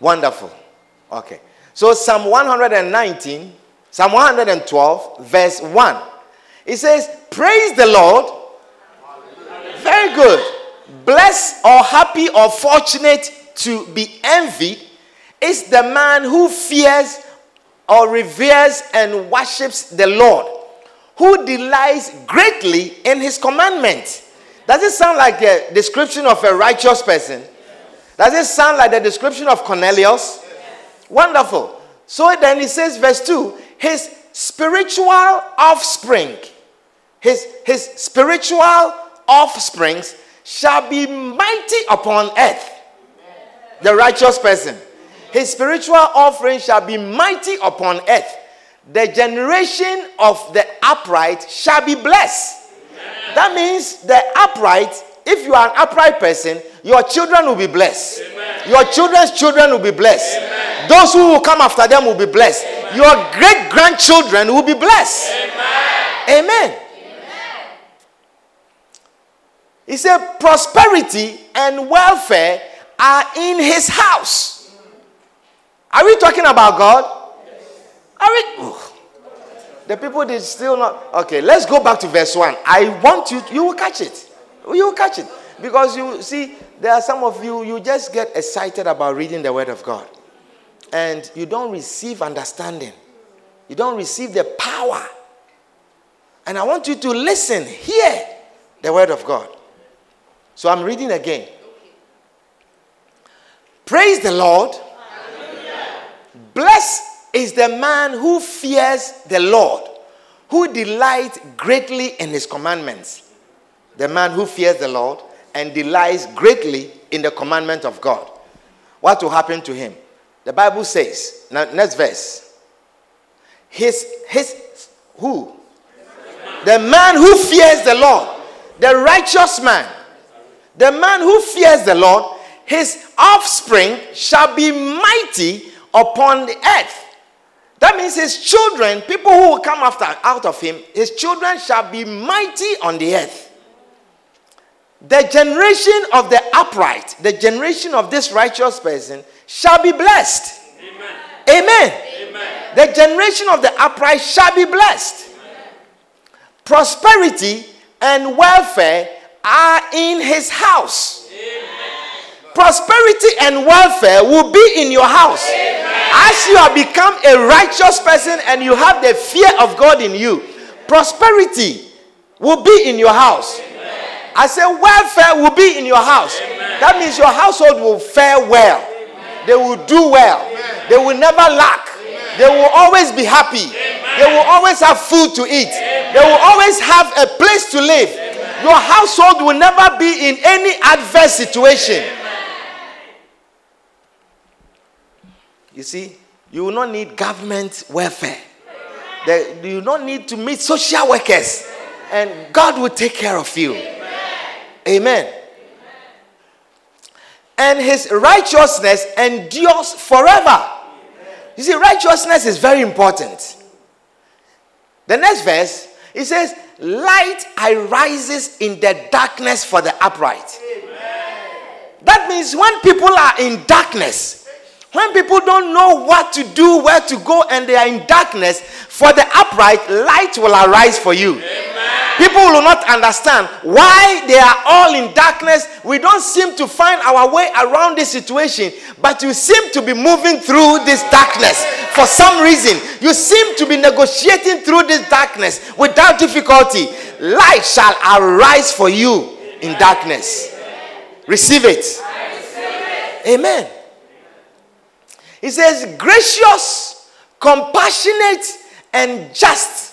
Wonderful. Okay. So, Psalm 119, Psalm 112, verse 1. It says, Praise the Lord. Very good. Blessed or happy or fortunate to be envied is the man who fears or reveres and worships the Lord, who delights greatly in his commandments. Does it sound like a description of a righteous person? Does it sound like the description of Cornelius? Wonderful. So then he says, verse 2 his spiritual offspring, his, his spiritual offsprings shall be mighty upon earth. The righteous person. His spiritual offering shall be mighty upon earth. The generation of the upright shall be blessed. That means the upright, if you are an upright person, your children will be blessed. Your children's children will be blessed. Those who will come after them will be blessed. Your great grandchildren will be blessed. Amen. He said, prosperity and welfare are in his house. Are we talking about God? Are we? The people did still not. Okay, let's go back to verse 1. I want you, you will catch it. You will catch it. Because you see, there are some of you, you just get excited about reading the Word of God. And you don't receive understanding, you don't receive the power. And I want you to listen, hear the Word of God. So I'm reading again. Praise the Lord. Blessed is the man who fears the Lord, who delights greatly in his commandments. The man who fears the Lord and delights greatly in the commandment of God. What will happen to him? The Bible says, now, next verse. His, his, who? The man who fears the Lord, the righteous man, the man who fears the Lord, his offspring shall be mighty upon the earth. That means his children, people who will come after out of him, his children shall be mighty on the earth. The generation of the upright, the generation of this righteous person, shall be blessed. Amen. Amen. Amen. The generation of the upright shall be blessed. Amen. Prosperity and welfare are in his house. Prosperity and welfare will be in your house. As you have become a righteous person and you have the fear of God in you, prosperity will be in your house. I say welfare will be in your house. Amen. That means your household will fare well. Amen. They will do well. Amen. They will never lack. They will always be happy. They will always have food to eat. They will always have a place to live. Your household will never be in any adverse situation. You see, you will not need government welfare. you don't need to meet social workers. And God will take care of you. Amen. And his righteousness endures forever. You see, righteousness is very important. The next verse, it says, Light arises in the darkness for the upright. That means when people are in darkness, when people don't know what to do, where to go, and they are in darkness, for the upright, light will arise for you. Amen. People will not understand why they are all in darkness. We don't seem to find our way around this situation, but you seem to be moving through this darkness for some reason. You seem to be negotiating through this darkness without difficulty. Light shall arise for you in darkness. Receive it. Amen. He says, gracious, compassionate, and just.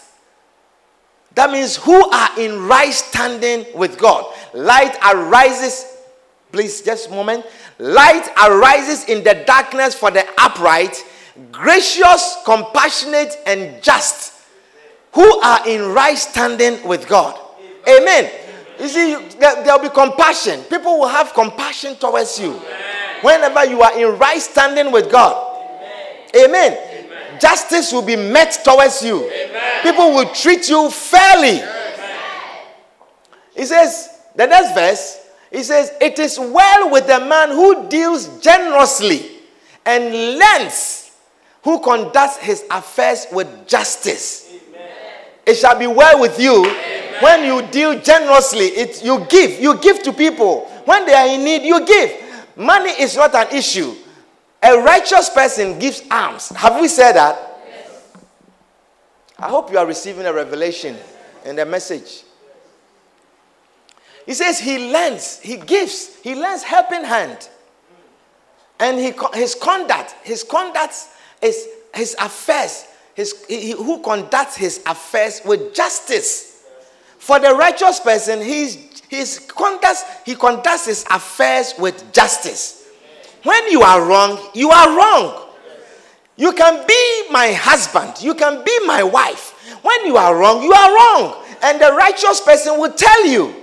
That means who are in right standing with God. Light arises, please, just a moment. Light arises in the darkness for the upright, gracious, compassionate, and just, who are in right standing with God. Amen. You see, there, will be compassion. People will have compassion towards you whenever you are in right standing with God. Amen. Amen. Justice will be met towards you. Amen. People will treat you fairly. He says, the next verse, he says, It is well with the man who deals generously and lends, who conducts his affairs with justice. Amen. It shall be well with you Amen. when you deal generously. It, you give, you give to people. When they are in need, you give. Money is not an issue. A righteous person gives alms. Have we said that? Yes. I hope you are receiving a revelation in the message. He says he lends, he gives, he lends helping hand. And he, his conduct, his conduct is his affairs, his, he, who conducts his affairs with justice. For the righteous person, he's, his conducts, he conducts his affairs with justice. When you are wrong, you are wrong. You can be my husband, you can be my wife. When you are wrong, you are wrong. And the righteous person will tell you.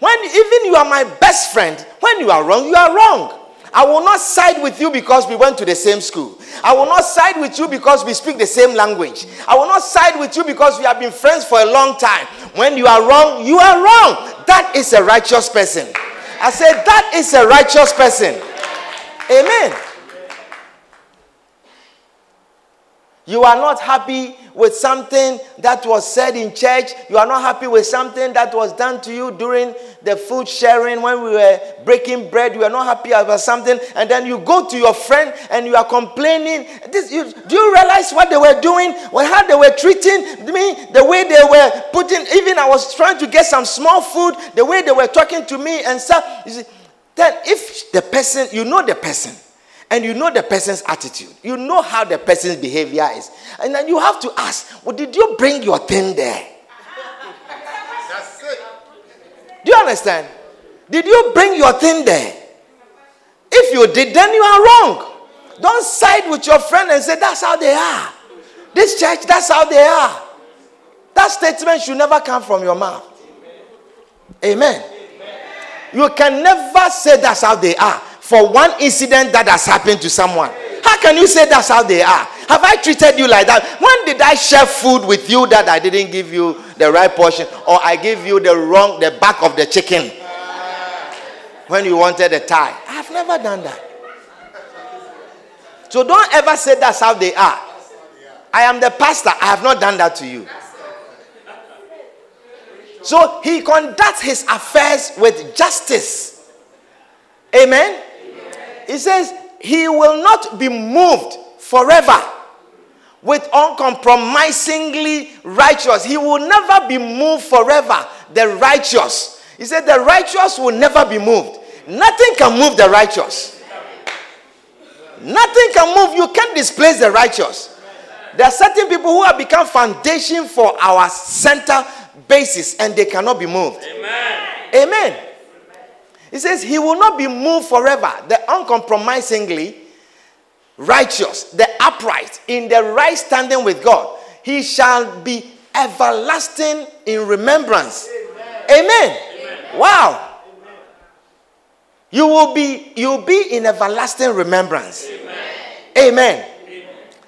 When even you are my best friend, when you are wrong, you are wrong. I will not side with you because we went to the same school. I will not side with you because we speak the same language. I will not side with you because we have been friends for a long time. When you are wrong, you are wrong. That is a righteous person. I said, that is a righteous person. Amen. You are not happy with something that was said in church. You are not happy with something that was done to you during the food sharing when we were breaking bread. You are not happy about something. And then you go to your friend and you are complaining. This, you, do you realize what they were doing? How they were treating me, the way they were putting, even I was trying to get some small food, the way they were talking to me and stuff. Then if the person, you know the person and you know the person's attitude. You know how the person's behavior is. And then you have to ask, well, did you bring your thing there? That's it. Do you understand? Did you bring your thing there? If you did, then you are wrong. Don't side with your friend and say, that's how they are. This church, that's how they are. That statement should never come from your mouth. Amen. You can never say that's how they are for one incident that has happened to someone. How can you say that's how they are? Have I treated you like that? When did I share food with you that I didn't give you the right portion or I gave you the wrong, the back of the chicken when you wanted a tie? I've never done that. So don't ever say that's how they are. I am the pastor. I have not done that to you. So he conducts his affairs with justice. Amen. He says, He will not be moved forever with uncompromisingly righteous. He will never be moved forever. The righteous. He said, The righteous will never be moved. Nothing can move the righteous. Nothing can move. You can't displace the righteous. There are certain people who have become foundation for our center basis and they cannot be moved. Amen. Amen. He says, He will not be moved forever. The uncompromisingly righteous, the upright, in the right standing with God. He shall be everlasting in remembrance. Amen. Amen. Amen. Wow. You will be you will be in everlasting remembrance. Amen. Amen.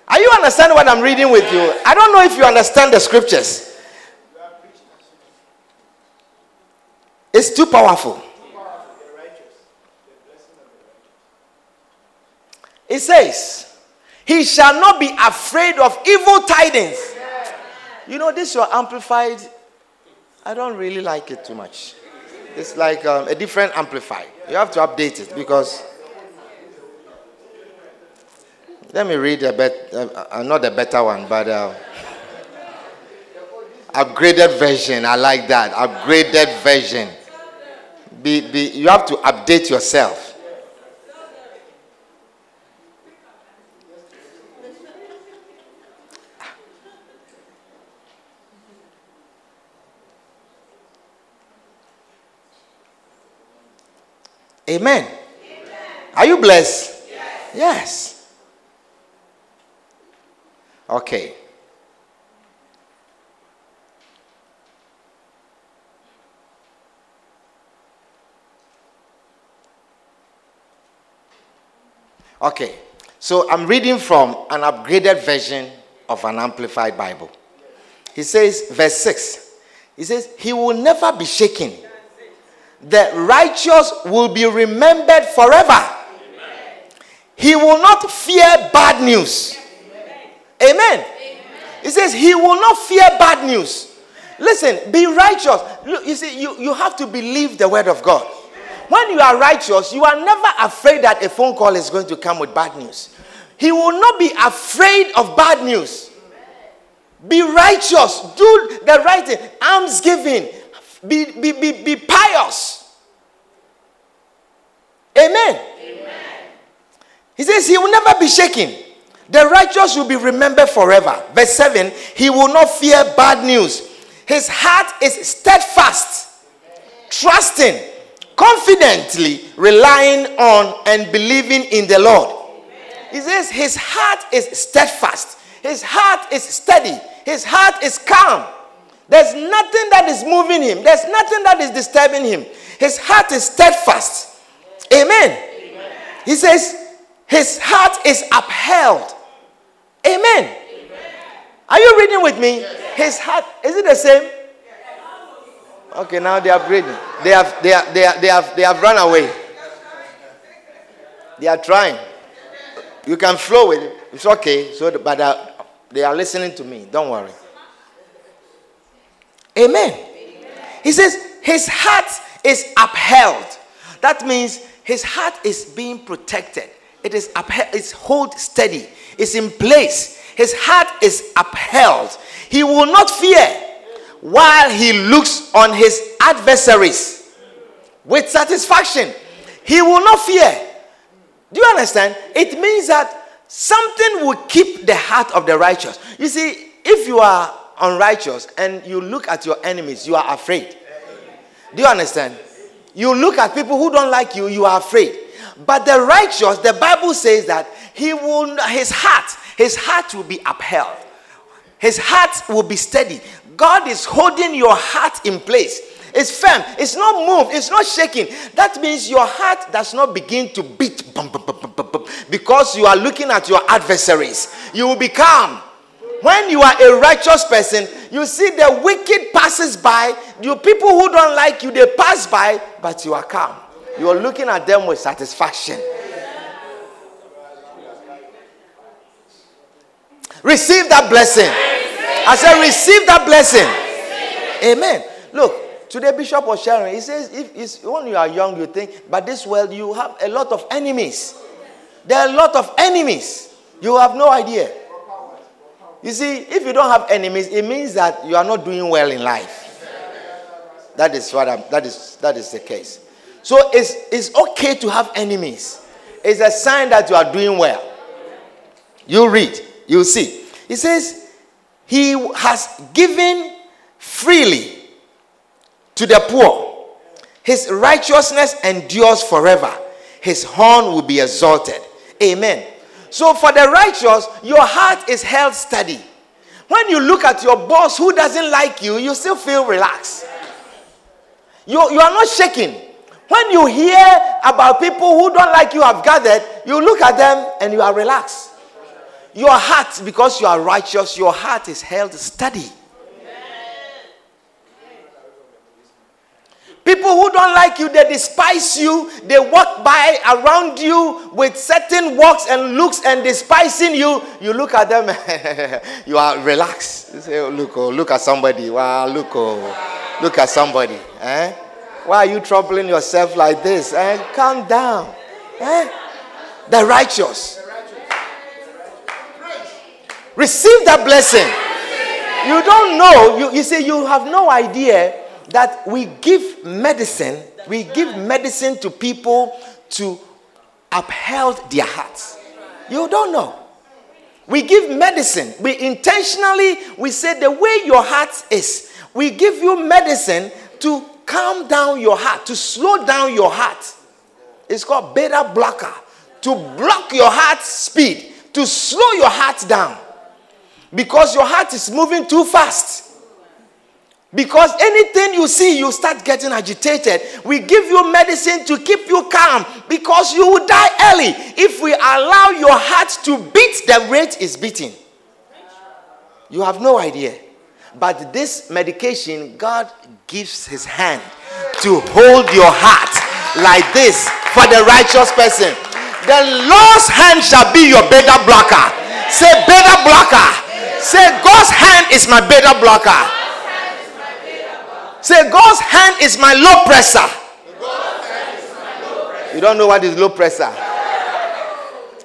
Are you understanding what I'm reading with you? I don't know if you understand the scriptures. It's too powerful. It says, He shall not be afraid of evil tidings. You know, this your amplified. I don't really like it too much. It's like um, a different amplifier. You have to update it because. Let me read a bet, uh, uh, not a better one, but uh, upgraded version. I like that upgraded version. Be, be, you have to update yourself. Amen. Amen. Are you blessed? Yes. yes. Okay. Okay. So I'm reading from an upgraded version of an amplified Bible. He says, verse 6, he says, He will never be shaken. The righteous will be remembered forever. He will not fear bad news. Amen. He says, He will not fear bad news. Listen, be righteous. Look, you see, you, you have to believe the word of God. When you are righteous, you are never afraid that a phone call is going to come with bad news. He will not be afraid of bad news. Be righteous. Do the right thing. Almsgiving. Be, be, be, be pious. Amen. Amen. He says he will never be shaken. The righteous will be remembered forever. Verse 7 He will not fear bad news. His heart is steadfast, trusting, confidently relying on and believing in the Lord. He says his heart is steadfast, his heart is steady, his heart is calm. There's nothing that is moving him, there's nothing that is disturbing him. His heart is steadfast. Amen. Amen. He says his heart is upheld. Amen. Amen. Are you reading with me? Yes. His heart, is it the same? Okay, now they are upgrading. They have, they, they, they, have, they have run away. They are trying. You can flow with it. It's okay. So, but uh, they are listening to me. Don't worry. Amen. Amen. He says his heart is upheld. That means his heart is being protected. It is upheld. It's hold steady. It's in place. His heart is upheld. He will not fear while he looks on his adversaries with satisfaction. He will not fear. Do you understand? It means that something will keep the heart of the righteous. You see, if you are unrighteous and you look at your enemies, you are afraid. Do you understand? You look at people who don't like you, you are afraid. But the righteous, the Bible says that he will his heart, his heart will be upheld. His heart will be steady. God is holding your heart in place. It's firm. It's not moved. It's not shaking. That means your heart does not begin to beat because you are looking at your adversaries. You will be calm. When you are a righteous person, you see the wicked passes by. You people who don't like you, they pass by, but you are calm. You are looking at them with satisfaction. Receive that blessing. I said, receive that blessing. Amen. Look, today Bishop was sharing. He says, if when you are young, you think, but this world you have a lot of enemies. There are a lot of enemies. You have no idea. You see, if you don't have enemies, it means that you are not doing well in life. That is what I'm, that is that is the case. So it's it's okay to have enemies. It's a sign that you are doing well. You read, you see. He says, He has given freely to the poor. His righteousness endures forever. His horn will be exalted. Amen. So for the righteous, your heart is held steady. When you look at your boss who doesn't like you, you still feel relaxed. You, you are not shaking. When you hear about people who don't like you have gathered, you look at them and you are relaxed. Your heart, because you are righteous, your heart is held steady. People who don't like you, they despise you. They walk by around you with certain walks and looks and despising you. You look at them, you are relaxed. You say, oh, look, oh, look at somebody. Wow, look, oh, look at somebody. Eh? Why are you troubling yourself like this? Eh? Calm down. Eh? The righteous. Receive that blessing. You don't know. You, you see, you have no idea that we give medicine, we give medicine to people to uphold their hearts. You don't know. We give medicine. We intentionally we say the way your heart is. We give you medicine to calm down your heart, to slow down your heart. It's called beta blocker to block your heart speed, to slow your heart down. Because your heart is moving too fast. Because anything you see, you start getting agitated. We give you medicine to keep you calm because you will die early if we allow your heart to beat the rate it's beating. You have no idea. But this medication, God gives His hand to hold your heart like this for the righteous person. The Lord's hand shall be your beta blocker. Say, beta blocker. Say, God's hand is my beta blocker. Say, God's hand is my low pressure. You don't know what is low pressure?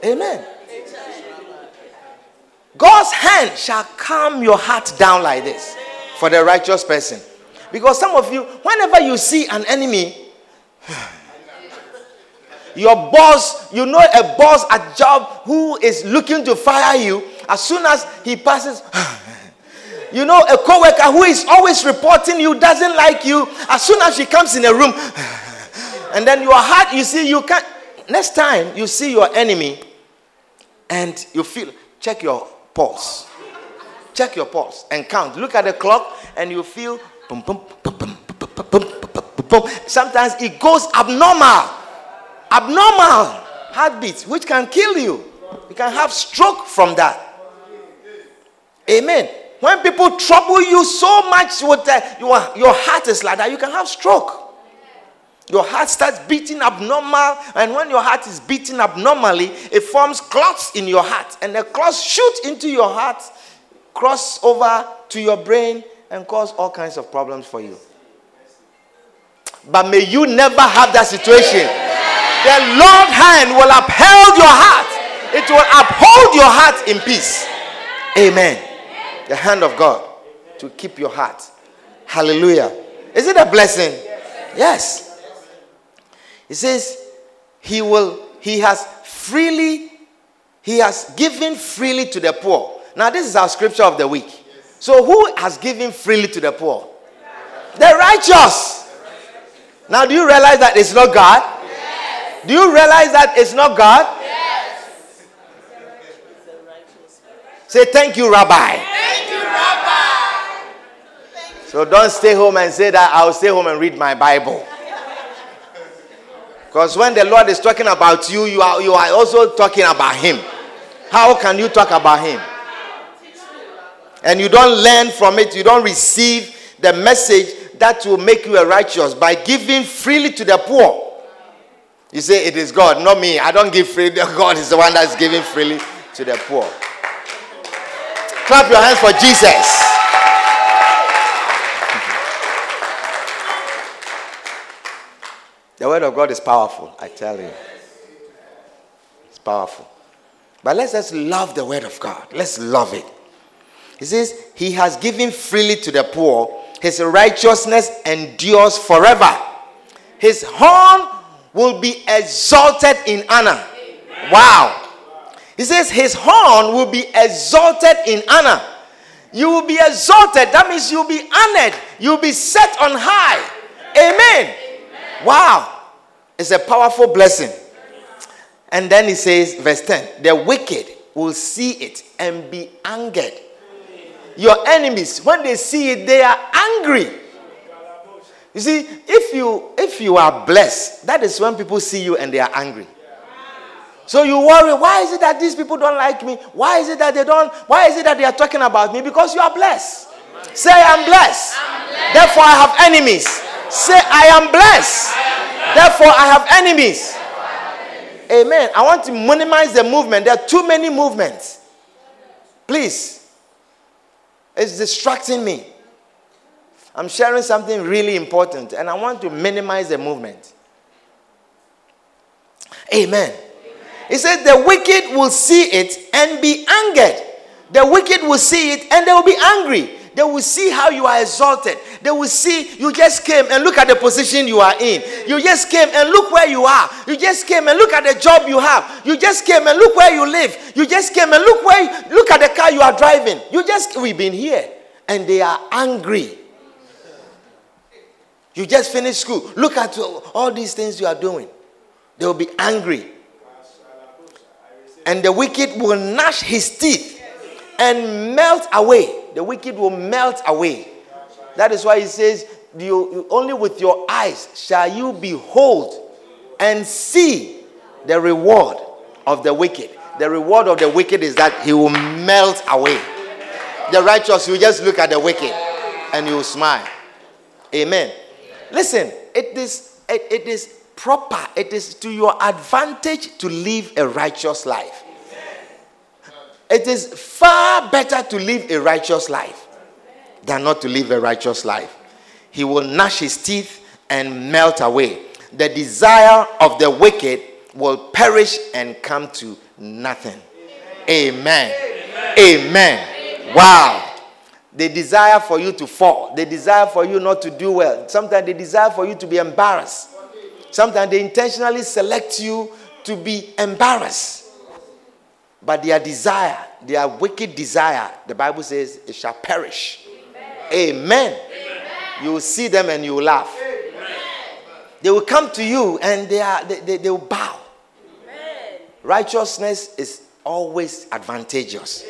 Amen. God's hand shall calm your heart down like this for the righteous person. Because some of you, whenever you see an enemy, your boss, you know a boss at job who is looking to fire you, as soon as he passes, You know, a co-worker who is always reporting you doesn't like you. As soon as she comes in a room, and then your heart, you see, you can't. Next time you see your enemy, and you feel, check your pulse. Check your pulse and count. Look at the clock, and you feel. Boom, boom, boom. Sometimes it goes abnormal, abnormal heartbeat, which can kill you. You can have stroke from that. Amen. When people trouble you so much with your, your heart is like that, you can have stroke. Your heart starts beating abnormal, and when your heart is beating abnormally, it forms clots in your heart, and the clots shoot into your heart, cross over to your brain, and cause all kinds of problems for you. But may you never have that situation. The Lord hand will uphold your heart. It will uphold your heart in peace. Amen the hand of God to keep your heart. Hallelujah. Is it a blessing? Yes. He says, He will, He has freely, He has given freely to the poor. Now, this is our scripture of the week. So, who has given freely to the poor? The righteous. Now, do you realize that it's not God? Do you realize that it's not God? Say, Thank you, Rabbi. Thank you, Rabbi. So don't stay home and say that I'll stay home and read my Bible. Because when the Lord is talking about you, you are, you are also talking about Him. How can you talk about Him? And you don't learn from it, you don't receive the message that will make you a righteous by giving freely to the poor. You say, It is God, not me. I don't give freely. God is the one that's giving freely to the poor. Clap your hands for Jesus. The word of God is powerful, I tell you. It's powerful. But let's just love the word of God. Let's love it. He says, He has given freely to the poor, His righteousness endures forever. His horn will be exalted in honor. Wow. He says, His horn will be exalted in honor. You will be exalted. That means you'll be honored. You'll be set on high. Amen. Wow. It's a powerful blessing. And then he says, verse 10 the wicked will see it and be angered. Your enemies, when they see it, they are angry. You see, if you if you are blessed, that is when people see you and they are angry. So you worry, why is it that these people don't like me? Why is it that they don't? Why is it that they are talking about me? Because you are blessed. Say, I'm blessed. I'm blessed. Therefore, I have enemies. Say, I am blessed. Therefore, I have enemies. Amen. I want to minimize the movement. There are too many movements. Please. It's distracting me. I'm sharing something really important and I want to minimize the movement. Amen. He said, The wicked will see it and be angered. The wicked will see it and they will be angry. They will see how you are exalted. They will see you just came and look at the position you are in. You just came and look where you are. You just came and look at the job you have. You just came and look where you live. You just came and look where look at the car you are driving. You just we've been here and they are angry. You just finished school. Look at all these things you are doing. They will be angry. And the wicked will gnash his teeth and melt away. The wicked will melt away. That is why he says, you, Only with your eyes shall you behold and see the reward of the wicked. The reward of the wicked is that he will melt away. The righteous, you just look at the wicked and you smile. Amen. Listen, it is, it, it is proper, it is to your advantage to live a righteous life. It is far better to live a righteous life than not to live a righteous life. He will gnash his teeth and melt away. The desire of the wicked will perish and come to nothing. Amen. Amen. Wow. They desire for you to fall. They desire for you not to do well. Sometimes they desire for you to be embarrassed. Sometimes they intentionally select you to be embarrassed. But their desire, their wicked desire, the Bible says it shall perish. Amen. Amen. Amen. You will see them and you will laugh. Amen. They will come to you and they, are, they, they, they will bow. Righteousness is always advantageous.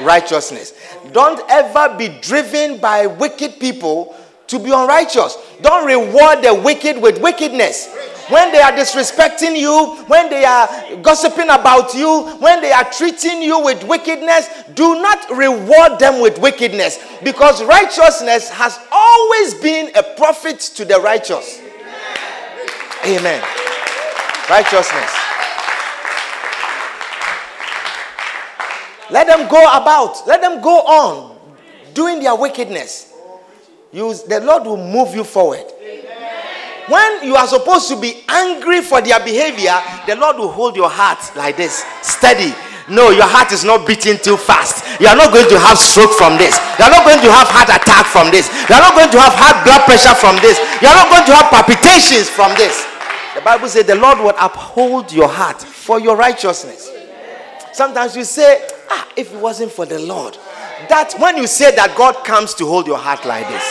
Righteousness. Don't ever be driven by wicked people to be unrighteous. Don't reward the wicked with wickedness. When they are disrespecting you, when they are gossiping about you, when they are treating you with wickedness, do not reward them with wickedness because righteousness has always been a profit to the righteous. Amen. Righteousness. Let them go about, let them go on doing their wickedness. You, the Lord will move you forward. When you are supposed to be angry for their behavior, the Lord will hold your heart like this, steady. No, your heart is not beating too fast. You are not going to have stroke from this. You are not going to have heart attack from this. You are not going to have high blood pressure from this. You are not going to have palpitations from this. The Bible says the Lord will uphold your heart for your righteousness. Sometimes you say, ah, if it wasn't for the Lord. That when you say that God comes to hold your heart like this,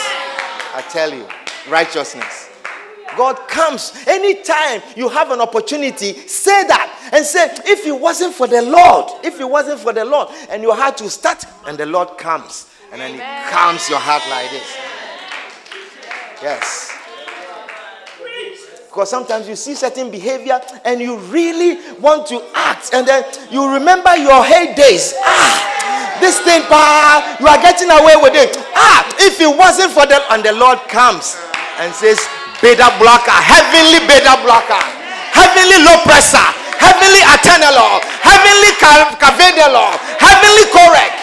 I tell you, righteousness. God comes anytime you have an opportunity. Say that and say, if it wasn't for the Lord, if it wasn't for the Lord, and your heart to start, and the Lord comes, and then He calms your heart like this. Yes. Because sometimes you see certain behavior and you really want to act, and then you remember your heydays. Ah, this thing, bah, you are getting away with it. Ah, if it wasn't for the and the Lord comes and says, beta blocker, heavenly beta blocker, heavenly low pressure, heavenly atenolol, heavenly carvedilol, heavenly Coreg.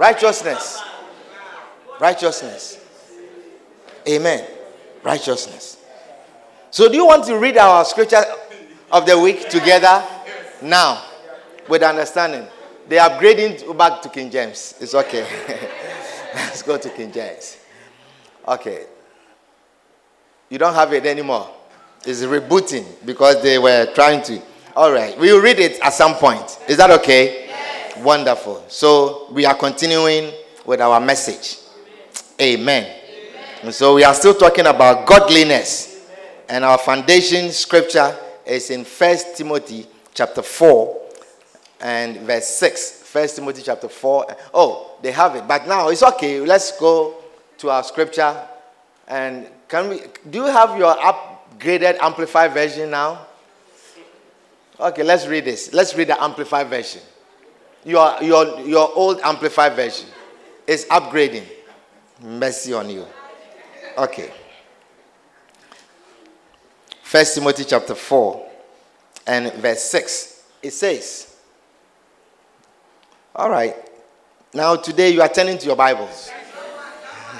Righteousness. Righteousness. Amen. Righteousness. So, do you want to read our scripture of the week together now with understanding? They are upgrading back to King James. It's okay. Let's go to King James. Okay. You don't have it anymore. It's rebooting because they were trying to. All right. We'll read it at some point. Is that okay? Yes. Wonderful. So we are continuing with our message. Amen. Amen. So we are still talking about godliness. Amen. And our foundation scripture is in First Timothy chapter 4 and verse 6. First Timothy chapter 4. Oh, they have it. But now it's okay. Let's go to our scripture. And can we do you have your upgraded amplified version now? Okay, let's read this. Let's read the amplified version. Your your your old amplified version is upgrading. Mercy on you. Okay. First Timothy chapter 4 and verse 6. It says, All right. Now, today you are turning to your Bibles.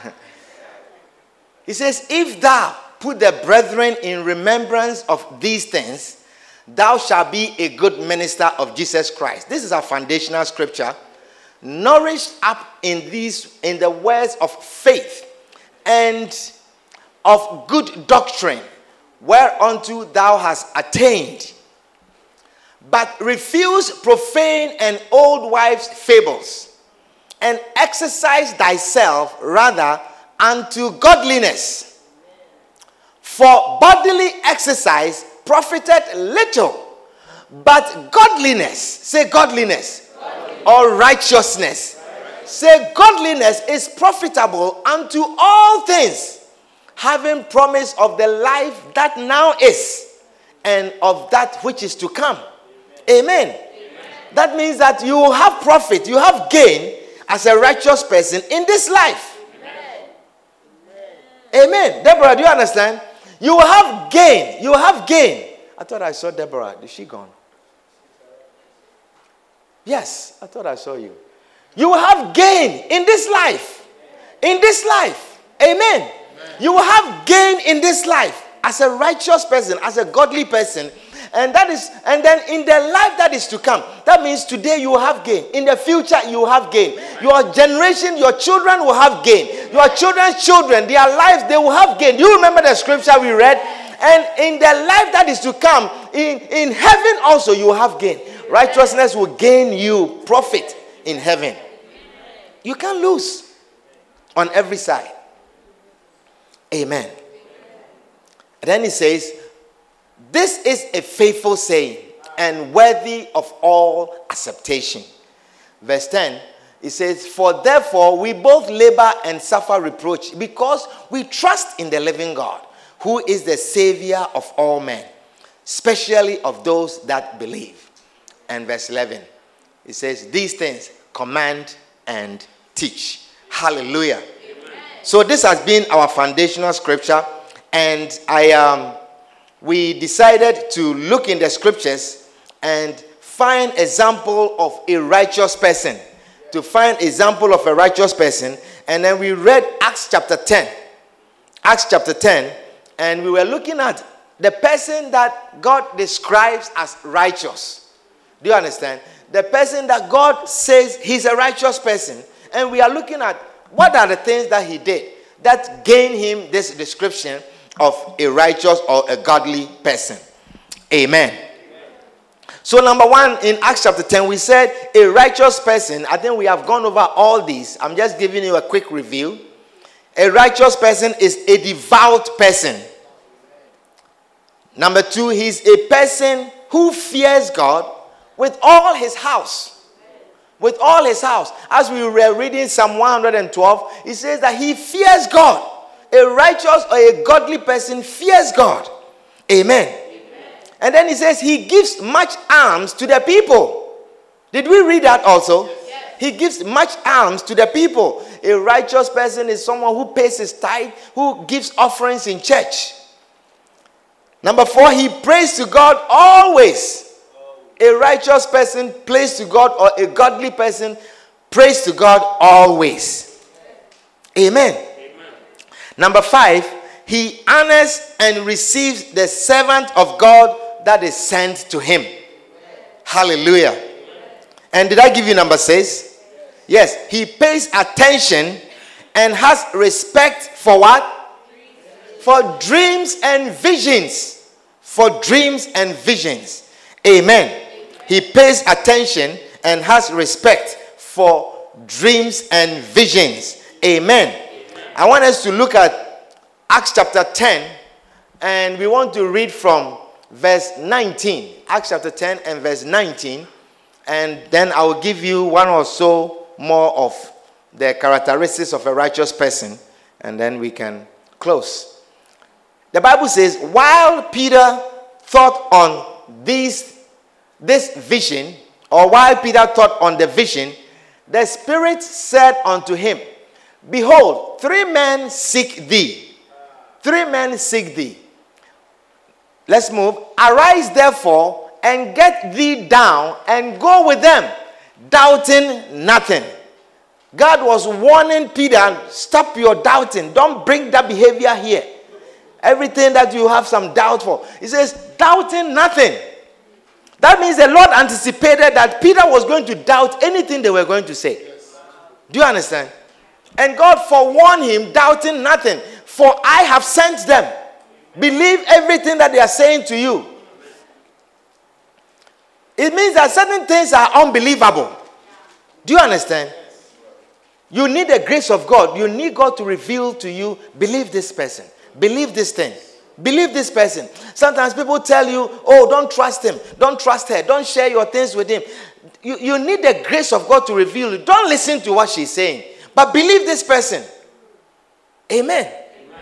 he says, If thou put the brethren in remembrance of these things, thou shalt be a good minister of Jesus Christ. This is our foundational scripture nourished up in these in the words of faith and of good doctrine whereunto thou hast attained but refuse profane and old wives fables and exercise thyself rather unto godliness For bodily exercise profited little, but godliness, say godliness. Or righteousness, say godliness is profitable unto all things, having promise of the life that now is and of that which is to come. Amen. Amen. That means that you have profit, you have gain as a righteous person in this life. Amen. Amen. Deborah, do you understand? You will have gain. You will have gain. I thought I saw Deborah. Is she gone? Yes, I thought I saw you. You will have gain in this life. In this life. Amen. Amen. You will have gain in this life as a righteous person, as a godly person. And that is, and then in the life that is to come, that means today you will have gain. In the future, you will have gain. Your generation, your children will have gain. Your children's children, their lives, they will have gain. You remember the scripture we read? And in the life that is to come, in, in heaven also, you will have gain. Righteousness will gain you profit in heaven. You can't lose on every side. Amen. And then he says, This is a faithful saying and worthy of all acceptation. Verse 10, it says, For therefore we both labor and suffer reproach because we trust in the living God, who is the Savior of all men, especially of those that believe. And verse 11, it says, These things command and teach. Hallelujah. Amen. So, this has been our foundational scripture and I um, we decided to look in the scriptures and find example of a righteous person to find example of a righteous person and then we read acts chapter 10 acts chapter 10 and we were looking at the person that god describes as righteous do you understand the person that god says he's a righteous person and we are looking at what are the things that he did that gained him this description of a righteous or a godly person. Amen. So, number one, in Acts chapter 10, we said a righteous person. I think we have gone over all these. I'm just giving you a quick review. A righteous person is a devout person. Number two, he's a person who fears God with all his house. With all his house. As we were reading Psalm 112, he says that he fears God a righteous or a godly person fears God. Amen. Amen. And then he says he gives much alms to the people. Did we read that also? He gives much alms to the people. A righteous person is someone who pays his tithe, who gives offerings in church. Number four, he prays to God always. A righteous person prays to God, or a godly person prays to God always. Amen. Number five, he honors and receives the servant of God that is sent to him. Hallelujah. And did I give you number six? Yes, he pays attention and has respect for what? For dreams and visions. For dreams and visions. Amen. He pays attention and has respect for dreams and visions. Amen. I want us to look at Acts chapter 10, and we want to read from verse 19. Acts chapter 10 and verse 19. And then I will give you one or so more of the characteristics of a righteous person, and then we can close. The Bible says, while Peter thought on this, this vision, or while Peter thought on the vision, the Spirit said unto him, Behold, three men seek thee. Three men seek thee. Let's move. Arise therefore and get thee down and go with them, doubting nothing. God was warning Peter, stop your doubting. Don't bring that behavior here. Everything that you have some doubt for. He says, doubting nothing. That means the Lord anticipated that Peter was going to doubt anything they were going to say. Do you understand? And God forewarned him, doubting nothing. For I have sent them. Believe everything that they are saying to you. It means that certain things are unbelievable. Do you understand? You need the grace of God. You need God to reveal to you, believe this person, believe this thing. Believe this person. Sometimes people tell you, oh, don't trust him, don't trust her, don't share your things with him. You, you need the grace of God to reveal you. Don't listen to what she's saying, but believe this person. Amen. Amen.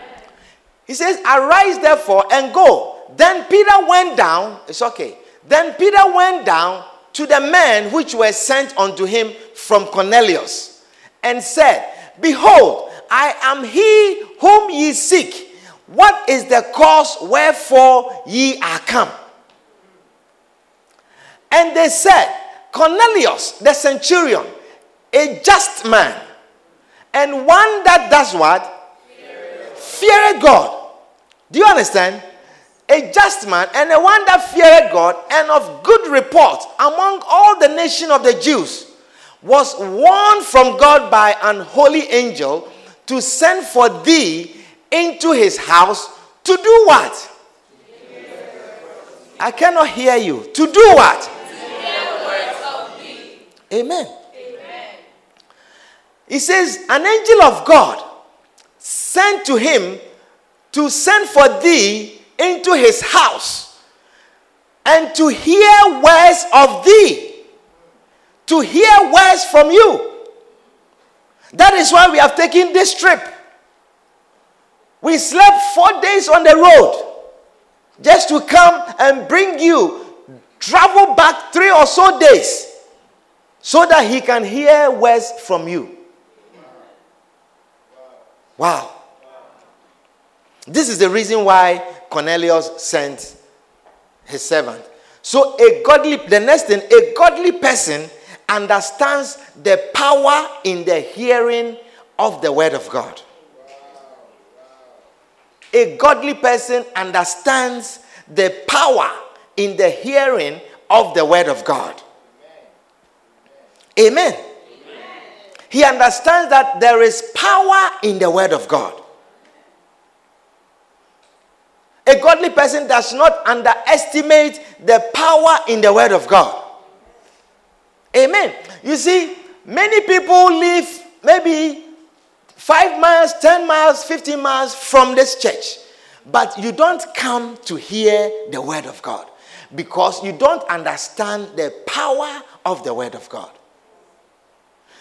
He says, Arise therefore and go. Then Peter went down. It's okay. Then Peter went down to the men which were sent unto him from Cornelius and said, Behold, I am he whom ye seek. What is the cause wherefore ye are come? And they said, Cornelius, the centurion, a just man, and one that does what? Fear God. Do you understand? A just man and a one that feared God and of good report among all the nation of the Jews was warned from God by an holy angel to send for thee into his house to do what? I cannot hear you. To do what? Amen. Amen. He says, An angel of God sent to him to send for thee into his house and to hear words of thee, to hear words from you. That is why we have taken this trip. We slept four days on the road just to come and bring you, travel back three or so days so that he can hear words from you. Wow. This is the reason why Cornelius sent his servant. So, a godly, the next thing, a godly person understands the power in the hearing of the word of God. A godly person understands the power in the hearing of the word of God. Amen. Amen. He understands that there is power in the word of God. A godly person does not underestimate the power in the word of God. Amen. You see, many people live maybe five miles, 10 miles, 15 miles from this church. But you don't come to hear the word of God because you don't understand the power of the word of God.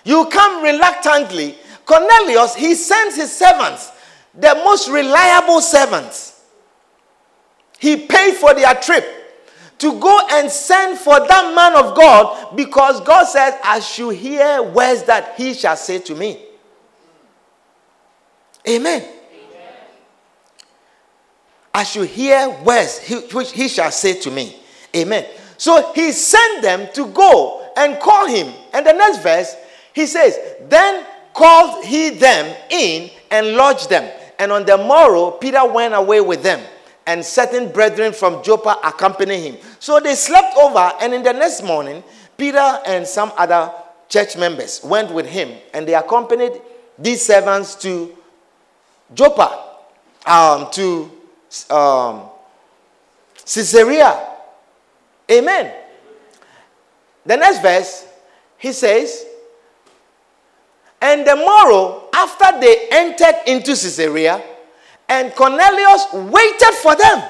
You come reluctantly. Cornelius, he sends his servants, the most reliable servants. He paid for their trip to go and send for that man of God because God said, I should hear words that he shall say to me. Amen. Amen. I should hear words which he shall say to me. Amen. So he sent them to go and call him. And the next verse, he says, Then called he them in and lodged them. And on the morrow, Peter went away with them, and certain brethren from Joppa accompanied him. So they slept over, and in the next morning, Peter and some other church members went with him, and they accompanied these servants to Joppa um, to um, Caesarea. Amen. The next verse, he says, And the morrow, after they entered into Caesarea, and Cornelius waited for them.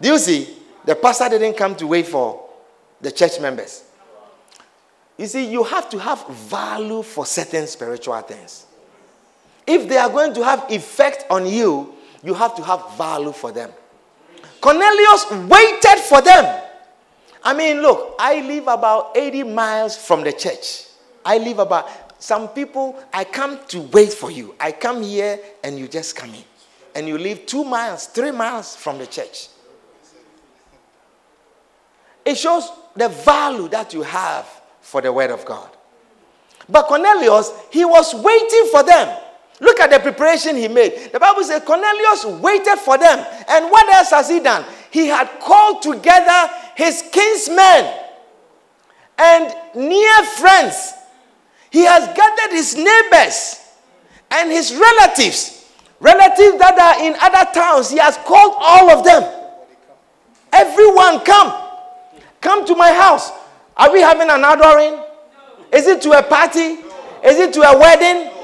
Do you see? The pastor didn't come to wait for the church members. You see, you have to have value for certain spiritual things. If they are going to have effect on you, you have to have value for them. Cornelius waited for them. I mean, look, I live about 80 miles from the church. I live about some people, I come to wait for you. I come here and you just come in. And you live two miles, three miles from the church. It shows the value that you have for the word of God. But Cornelius, he was waiting for them. Look at the preparation he made. The Bible says Cornelius waited for them. And what else has he done? He had called together his kinsmen and near friends. He has gathered his neighbors and his relatives, relatives that are in other towns. He has called all of them. Everyone, come. Come to my house. Are we having an outdooring? Is it to a party? Is it to a wedding?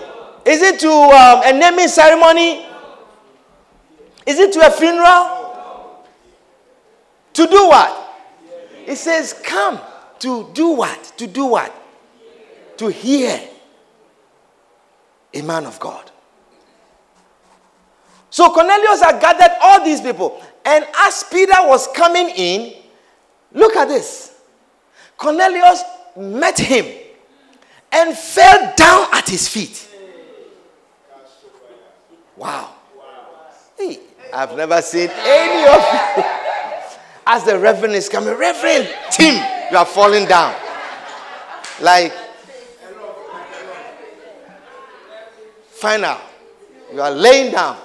Is it to um, a naming ceremony? Is it to a funeral? To do what? It says, Come to do what? To do what? To hear a man of God. So Cornelius had gathered all these people. And as Peter was coming in, look at this. Cornelius met him and fell down at his feet. Wow. Hey, I've never seen any of you. As the reverend is coming, Reverend Tim, you are falling down. Like, final. You are laying down.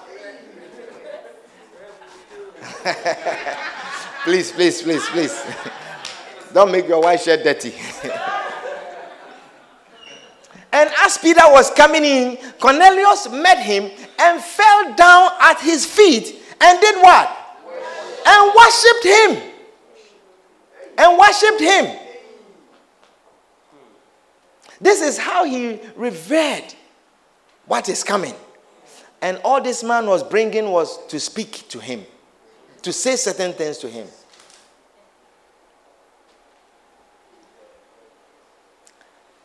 please, please, please, please. Don't make your white shirt dirty. and as Peter was coming in, Cornelius met him and fell down at his feet and did what? And worshipped him. And worshipped him. This is how he revered what is coming. And all this man was bringing was to speak to him to say certain things to him.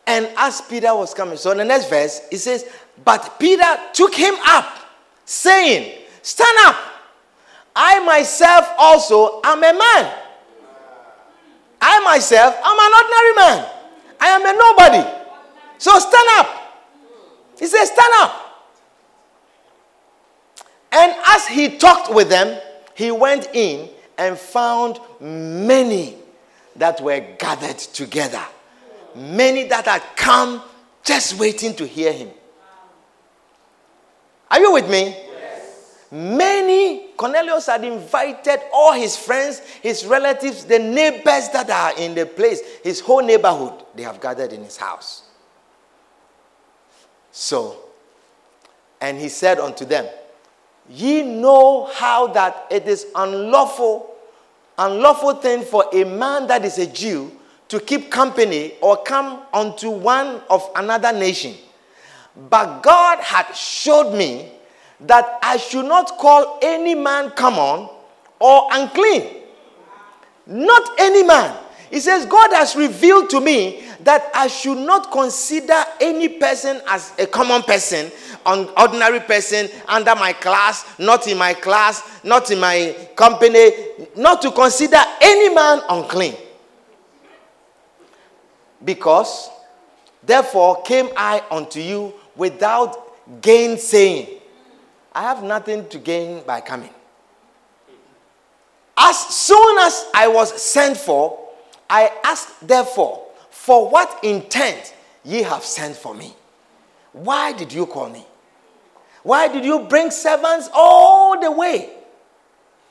And as Peter was coming, so in the next verse, it says, But Peter took him up, saying, Stand up. I myself also am a man. I myself am an ordinary man. I am a nobody. So stand up. He says, Stand up. And as he talked with them, he went in and found many that were gathered together. Many that had come just waiting to hear him. Are you with me? Yes. Many, Cornelius had invited all his friends, his relatives, the neighbors that are in the place, his whole neighborhood, they have gathered in his house. So, and he said unto them, Ye know how that it is unlawful, unlawful thing for a man that is a Jew to keep company or come unto one of another nation. But God had showed me that I should not call any man common or unclean. Not any man. He says, God has revealed to me that I should not consider any person as a common person an ordinary person under my class, not in my class, not in my company, not to consider any man unclean. Because, therefore, came I unto you without gainsaying. I have nothing to gain by coming. As soon as I was sent for, I asked, therefore, for what intent ye have sent for me? Why did you call me? Why did you bring servants all the way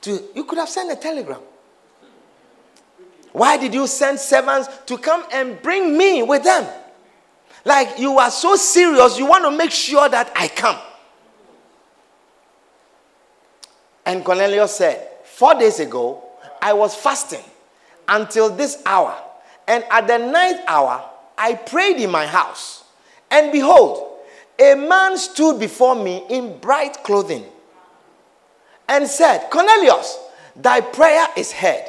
to? You could have sent a telegram. Why did you send servants to come and bring me with them? Like you are so serious, you want to make sure that I come. And Cornelius said, Four days ago, I was fasting until this hour. And at the ninth hour, I prayed in my house. And behold, a man stood before me in bright clothing and said, Cornelius, thy prayer is heard,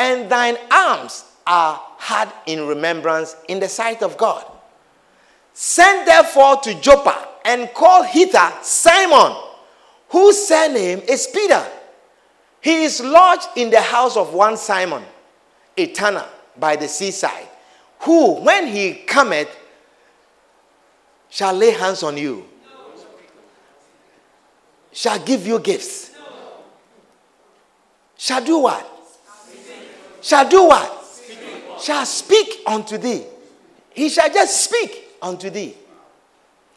and thine alms are had in remembrance in the sight of God. Send therefore to Joppa and call hither Simon, whose surname is Peter. He is lodged in the house of one Simon, a tanner by the seaside, who, when he cometh, shall lay hands on you, shall give you gifts, shall do what? Shall do what? Shall speak unto thee. He shall just speak unto thee.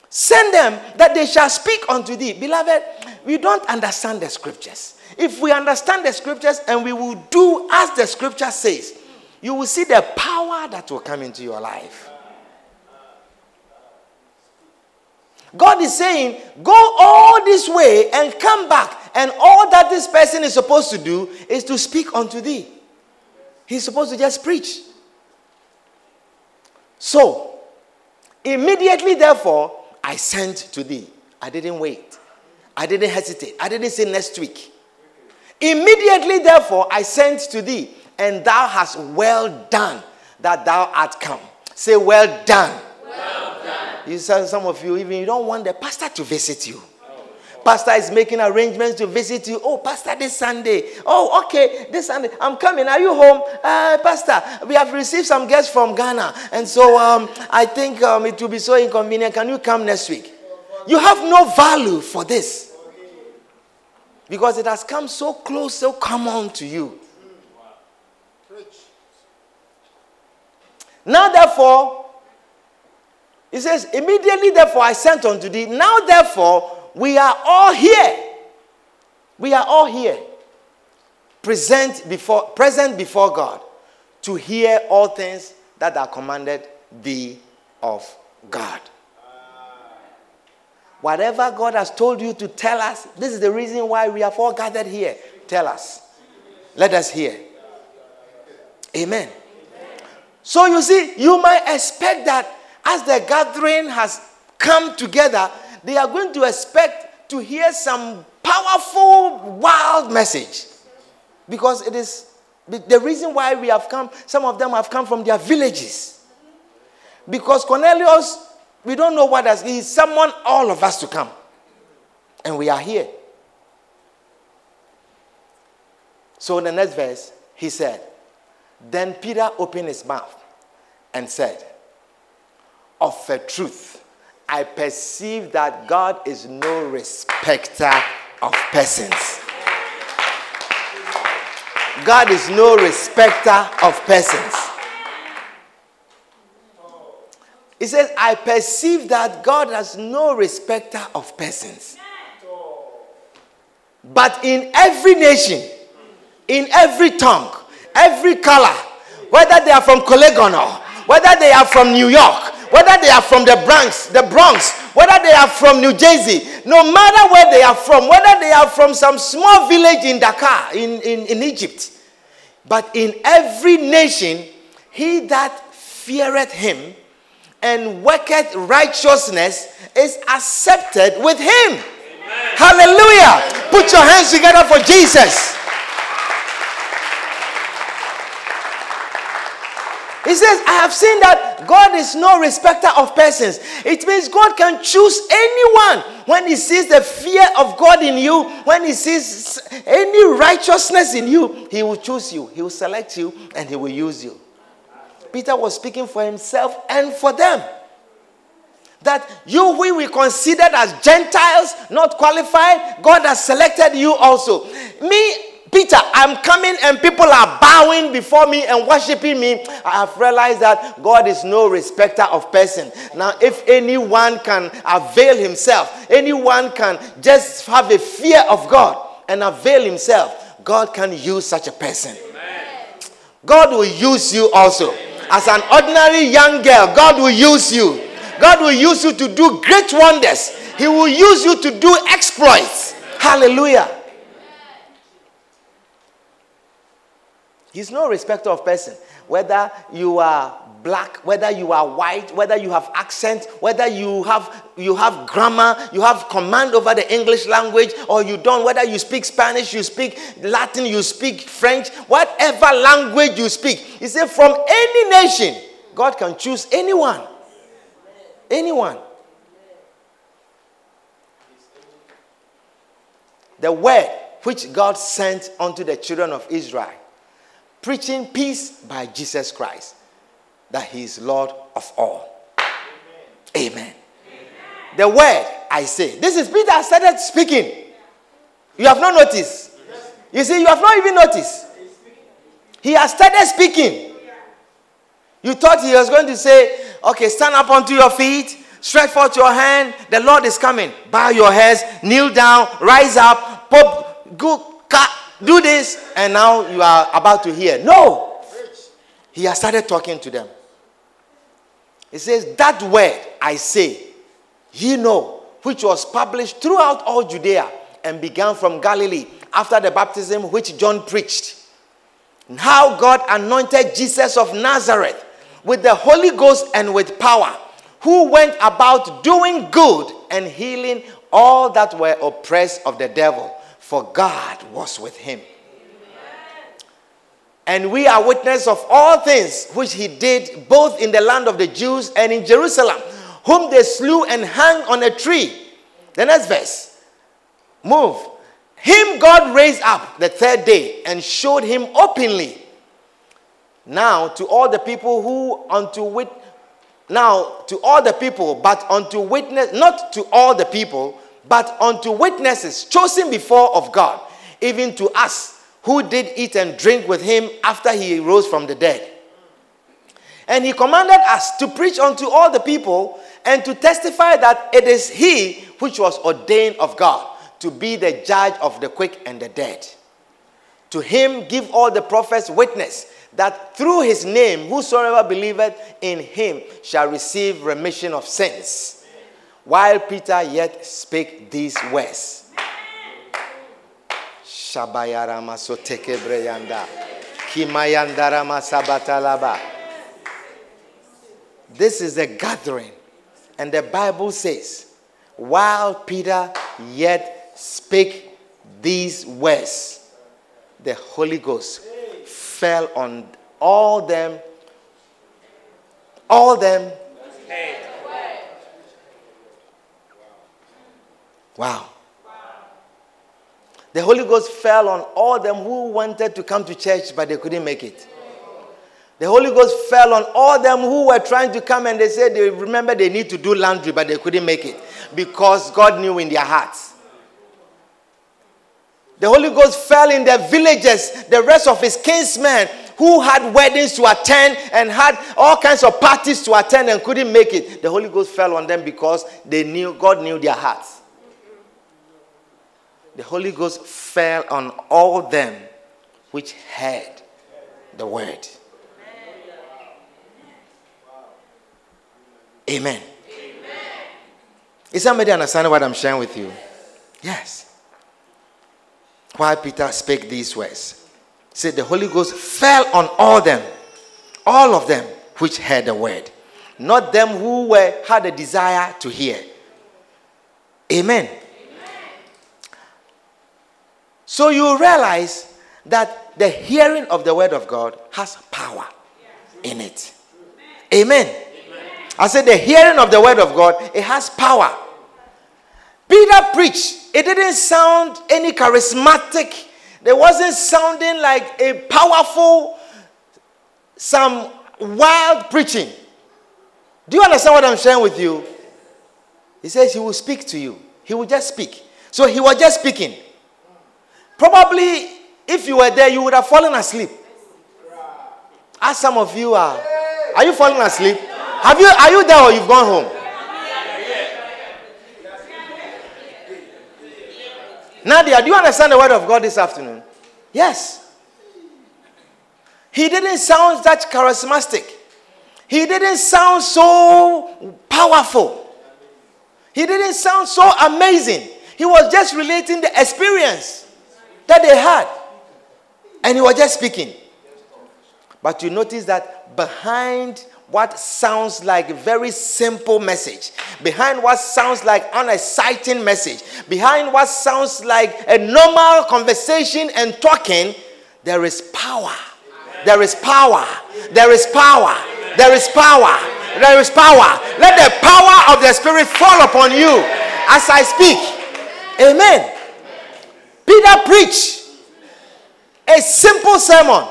Send them that they shall speak unto thee. Beloved, we don't understand the scriptures. If we understand the scriptures and we will do as the scripture says, you will see the power that will come into your life. God is saying, go all this way and come back. And all that this person is supposed to do is to speak unto thee. He's supposed to just preach. So, immediately, therefore, I sent to thee. I didn't wait. I didn't hesitate. I didn't say next week. Immediately, therefore, I sent to thee, and thou hast well done that thou art come. Say, well done. Well done. You said some of you even you don't want the pastor to visit you. Pastor is making arrangements to visit you. Oh, Pastor, this Sunday. Oh, okay, this Sunday. I'm coming. Are you home? Uh, Pastor, we have received some guests from Ghana. And so um, I think um, it will be so inconvenient. Can you come next week? You have no value for this. Because it has come so close, so common to you. Now, therefore, he says, immediately, therefore, I sent unto thee. Now, therefore, we are all here. We are all here. Present before, present before God to hear all things that are commanded thee of God. Whatever God has told you to tell us, this is the reason why we have all gathered here. Tell us. Let us hear. Amen. So you see, you might expect that as the gathering has come together, they are going to expect to hear some powerful, wild message. Because it is the reason why we have come, some of them have come from their villages. Because Cornelius, we don't know what has, he summoned all of us to come. And we are here. So in the next verse, he said, Then Peter opened his mouth and said, Of a truth, I perceive that God is no respecter of persons. God is no respecter of persons. He says, I perceive that God has no respecter of persons. But in every nation, in every tongue, every color, whether they are from Colegono, whether they are from New York, whether they are from the Bronx, the Bronx, whether they are from New Jersey, no matter where they are from, whether they are from some small village in Dakar, in, in, in Egypt, but in every nation, he that feareth him and worketh righteousness is accepted with him. Amen. Hallelujah. Put your hands together for Jesus. He says, I have seen that God is no respecter of persons. It means God can choose anyone when He sees the fear of God in you, when He sees any righteousness in you, He will choose you, He will select you, and He will use you. Peter was speaking for himself and for them. That you, we we considered as Gentiles, not qualified, God has selected you also. Me, Peter, I'm coming and people are bowing before me and worshiping me. I have realized that God is no respecter of person. Now, if anyone can avail himself, anyone can just have a fear of God and avail himself, God can use such a person. God will use you also. As an ordinary young girl, God will use you. God will use you to do great wonders. He will use you to do exploits. Hallelujah. He's no respecter of person. Whether you are black, whether you are white, whether you have accent, whether you have you have grammar, you have command over the English language, or you don't, whether you speak Spanish, you speak Latin, you speak French, whatever language you speak. He said, from any nation, God can choose anyone. Anyone. The word which God sent unto the children of Israel preaching peace by Jesus Christ, that He is Lord of all. Amen. Amen. The word I say, this is Peter started speaking. You have not noticed. You see, you have not even noticed. He has started speaking. You thought he was going to say, okay, stand up onto your feet, stretch forth your hand, the Lord is coming. Bow your heads, kneel down, rise up, pop, go, cut, do this, and now you are about to hear. No. He has started talking to them. He says, That word I say, ye know, which was published throughout all Judea and began from Galilee after the baptism which John preached. And how God anointed Jesus of Nazareth with the Holy Ghost and with power, who went about doing good and healing all that were oppressed of the devil for God was with him. And we are witness of all things which he did both in the land of the Jews and in Jerusalem, whom they slew and hung on a tree. The next verse. Move. Him God raised up the third day and showed him openly. Now to all the people who unto wit now to all the people, but unto witness, not to all the people, but unto witnesses chosen before of God, even to us who did eat and drink with him after he rose from the dead. And he commanded us to preach unto all the people and to testify that it is he which was ordained of God to be the judge of the quick and the dead. To him give all the prophets witness that through his name whosoever believeth in him shall receive remission of sins. While Peter yet spake these words, Shabayarama soteke breyanda. Kimayandarama sabatalaba. This is a gathering. And the Bible says, while Peter yet spake these words, the Holy Ghost fell on all them, all them. Wow. The Holy Ghost fell on all them who wanted to come to church but they couldn't make it. The Holy Ghost fell on all them who were trying to come and they said they remember they need to do laundry but they couldn't make it because God knew in their hearts. The Holy Ghost fell in their villages, the rest of his kinsmen who had weddings to attend and had all kinds of parties to attend and couldn't make it. The Holy Ghost fell on them because they knew God knew their hearts the Holy Ghost fell on all them which heard the word. Amen. Amen. Is somebody understanding what I'm sharing with you? Yes. Why Peter spake these words? Said the Holy Ghost fell on all them, all of them which heard the word, not them who were had a desire to hear. Amen. So you realize that the hearing of the word of God has power in it. Amen. I said the hearing of the word of God, it has power. Peter preached. It didn't sound any charismatic. There wasn't sounding like a powerful, some wild preaching. Do you understand what I'm sharing with you? He says he will speak to you. He will just speak. So he was just speaking. Probably, if you were there, you would have fallen asleep. As some of you are. Are you falling asleep? Have you, are you there or you've gone home? Nadia, do you understand the word of God this afternoon? Yes. He didn't sound that charismatic. He didn't sound so powerful. He didn't sound so amazing. He was just relating the experience that they had. And he was just speaking. But you notice that behind what sounds like a very simple message, behind what sounds like an exciting message, behind what sounds like a normal conversation and talking, there is power. There is power. There is power. There is power. There is power. Let the power of the Spirit fall upon you as I speak. Amen. Peter preached a simple sermon.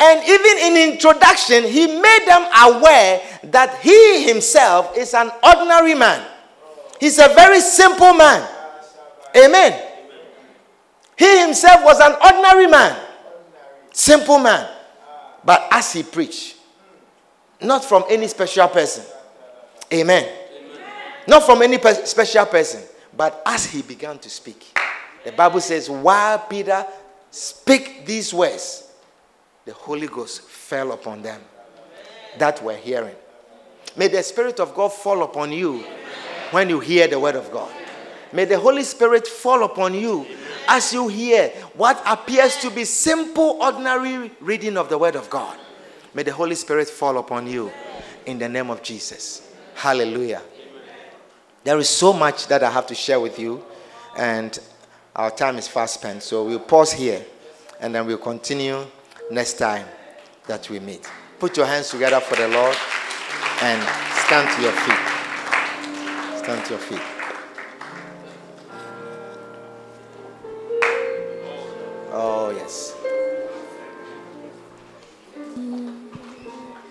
And even in introduction, he made them aware that he himself is an ordinary man. He's a very simple man. Amen. He himself was an ordinary man, simple man. But as he preached, not from any special person. Amen. Not from any pe- special person. But as he began to speak, the Bible says, while Peter spake these words, the Holy Ghost fell upon them that were hearing. May the Spirit of God fall upon you when you hear the word of God. May the Holy Spirit fall upon you as you hear what appears to be simple, ordinary reading of the word of God. May the Holy Spirit fall upon you in the name of Jesus. Hallelujah. There is so much that I have to share with you, and our time is fast spent, so we'll pause here and then we'll continue next time that we meet. Put your hands together for the Lord and stand to your feet. Stand to your feet. Oh, yes.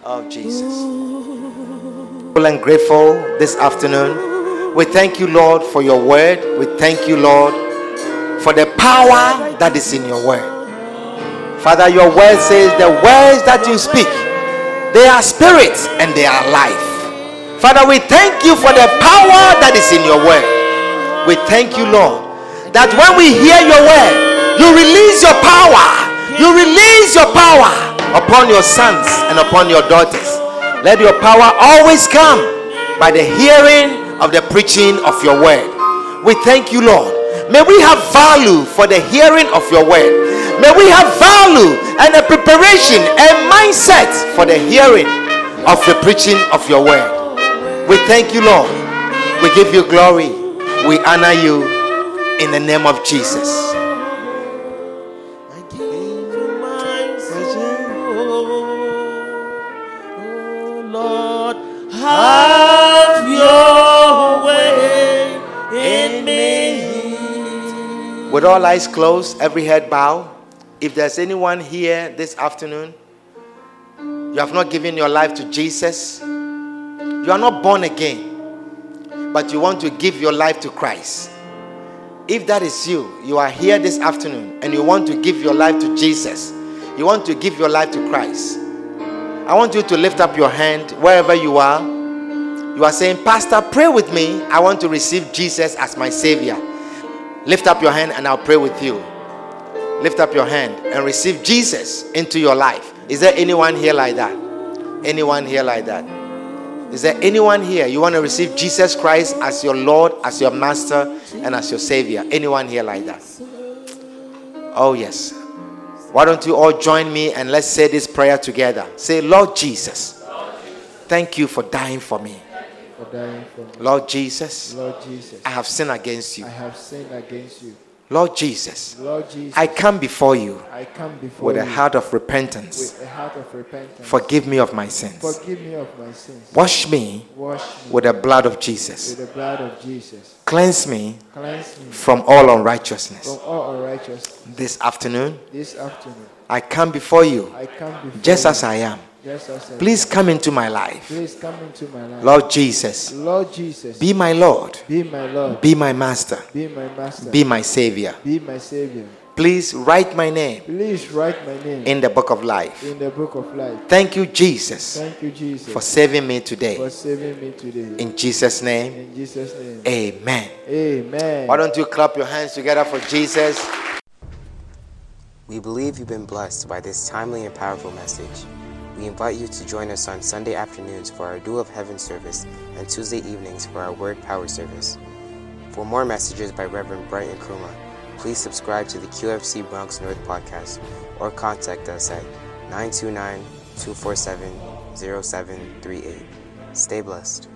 Oh, Jesus. And grateful this afternoon. We thank you, Lord, for your word. We thank you, Lord, for the power that is in your word. Father, your word says the words that you speak, they are spirits and they are life. Father, we thank you for the power that is in your word. We thank you, Lord, that when we hear your word, you release your power. You release your power upon your sons and upon your daughters. Let your power always come by the hearing of the preaching of your word. We thank you, Lord. May we have value for the hearing of your word. May we have value and a preparation and mindset for the hearing of the preaching of your word. We thank you, Lord. We give you glory. We honor you in the name of Jesus. With all eyes closed, every head bowed, if there's anyone here this afternoon, you have not given your life to Jesus, you are not born again, but you want to give your life to Christ. If that is you, you are here this afternoon and you want to give your life to Jesus, you want to give your life to Christ. I want you to lift up your hand wherever you are. You are saying, Pastor, pray with me. I want to receive Jesus as my Savior. Lift up your hand and I'll pray with you. Lift up your hand and receive Jesus into your life. Is there anyone here like that? Anyone here like that? Is there anyone here you want to receive Jesus Christ as your Lord, as your Master, and as your Savior? Anyone here like that? Oh, yes. Why don't you all join me and let's say this prayer together? Say, Lord Jesus, thank you for dying for me. For dying for me. Lord Jesus, Lord Jesus, I have sinned against you. I have sinned against you. Lord Jesus, Lord Jesus, I come before you I come before with you a heart of repentance. with a heart of repentance. Forgive me of my sins. Forgive me of my sins. Wash me Wash me with the blood of Jesus. with the blood of Jesus. Cleanse me Cleanse me from all unrighteousness. from all unrighteousness. This afternoon, This afternoon, I come before you I come before just you as I am. Just as I Please come into my life. Please come into my life. Lord Jesus, Lord Jesus, be my Lord, be my Lord, be my Master, be my Master, be my Savior. be my Savior. Please write my name Please write my name in the book of life. in the book of life. Thank you, Jesus, Thank you, Jesus, for saving me today. for today. saving me today. In Jesus' name, In Jesus' name. amen. Amen. Why don't you clap your hands together for Jesus? We believe you've been blessed by this timely and powerful message. We invite you to join us on Sunday afternoons for our Duel of Heaven service and Tuesday evenings for our Word Power service. For more messages by Reverend Brighton Kruma, please subscribe to the QFC Bronx North podcast or contact us at 929 247 0738. Stay blessed.